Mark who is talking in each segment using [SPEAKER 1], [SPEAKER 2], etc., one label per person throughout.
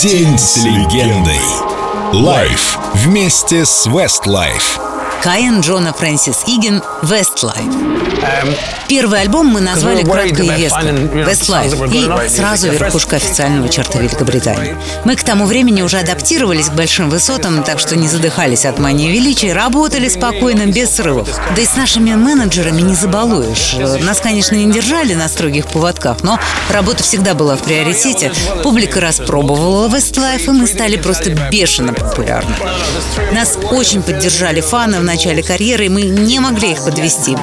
[SPEAKER 1] День с легендой. Live вместе с Westlife.
[SPEAKER 2] Киан Джон Фрэнсис Иган «Westlife». Первый альбом мы назвали кратко и веско «Westlife» и сразу верхушка официального чарта Великобритании. Мы к тому времени уже адаптировались к большим высотам, так что не задыхались от мании величия, работали спокойно, без срывов. Да и с нашими менеджерами не забалуешь. Нас, конечно, не держали на строгих поводках, но работа всегда была в приоритете. Публика распробовала Westlife, и мы стали просто бешено популярны. Нас очень поддержали фаны в начале карьеры, и мы не могли их подвести.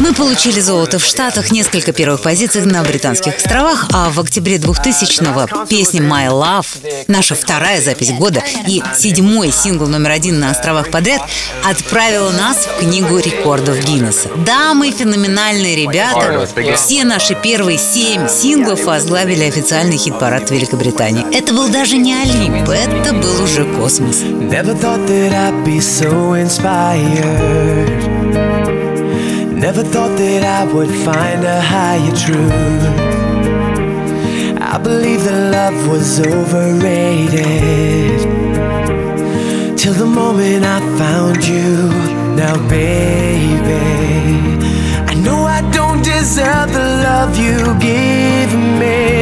[SPEAKER 2] Мы получили золото в Штатах, несколько первых позиций на Британских островах, а в октябре 2000-го песня «My Love», наша вторая запись года и седьмой сингл номер один на островах подряд, отправила нас в книгу рекордов Гиннесса. Да, мы феноменальные ребята. Все наши первые семь синглов возглавили официальный хит-парад Великобритании. Это был даже не Олимп, это был уже космос. Never thought that I'd be so inspired. Never thought that I would find a higher truth. I believe that love was overrated. Till the moment I found you. Now, baby, I know I don't deserve the love you give me.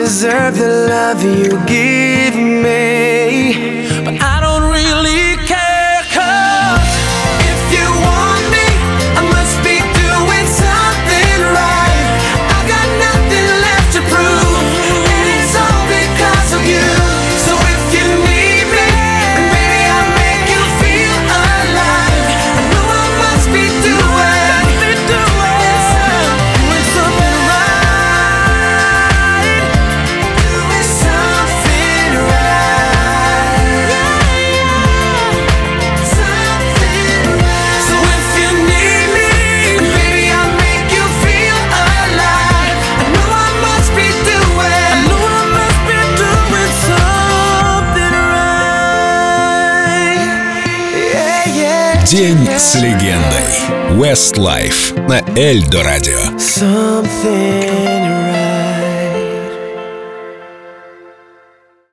[SPEAKER 3] deserve the love you give me.
[SPEAKER 1] День с легендой. Westlife на Эльдо радио.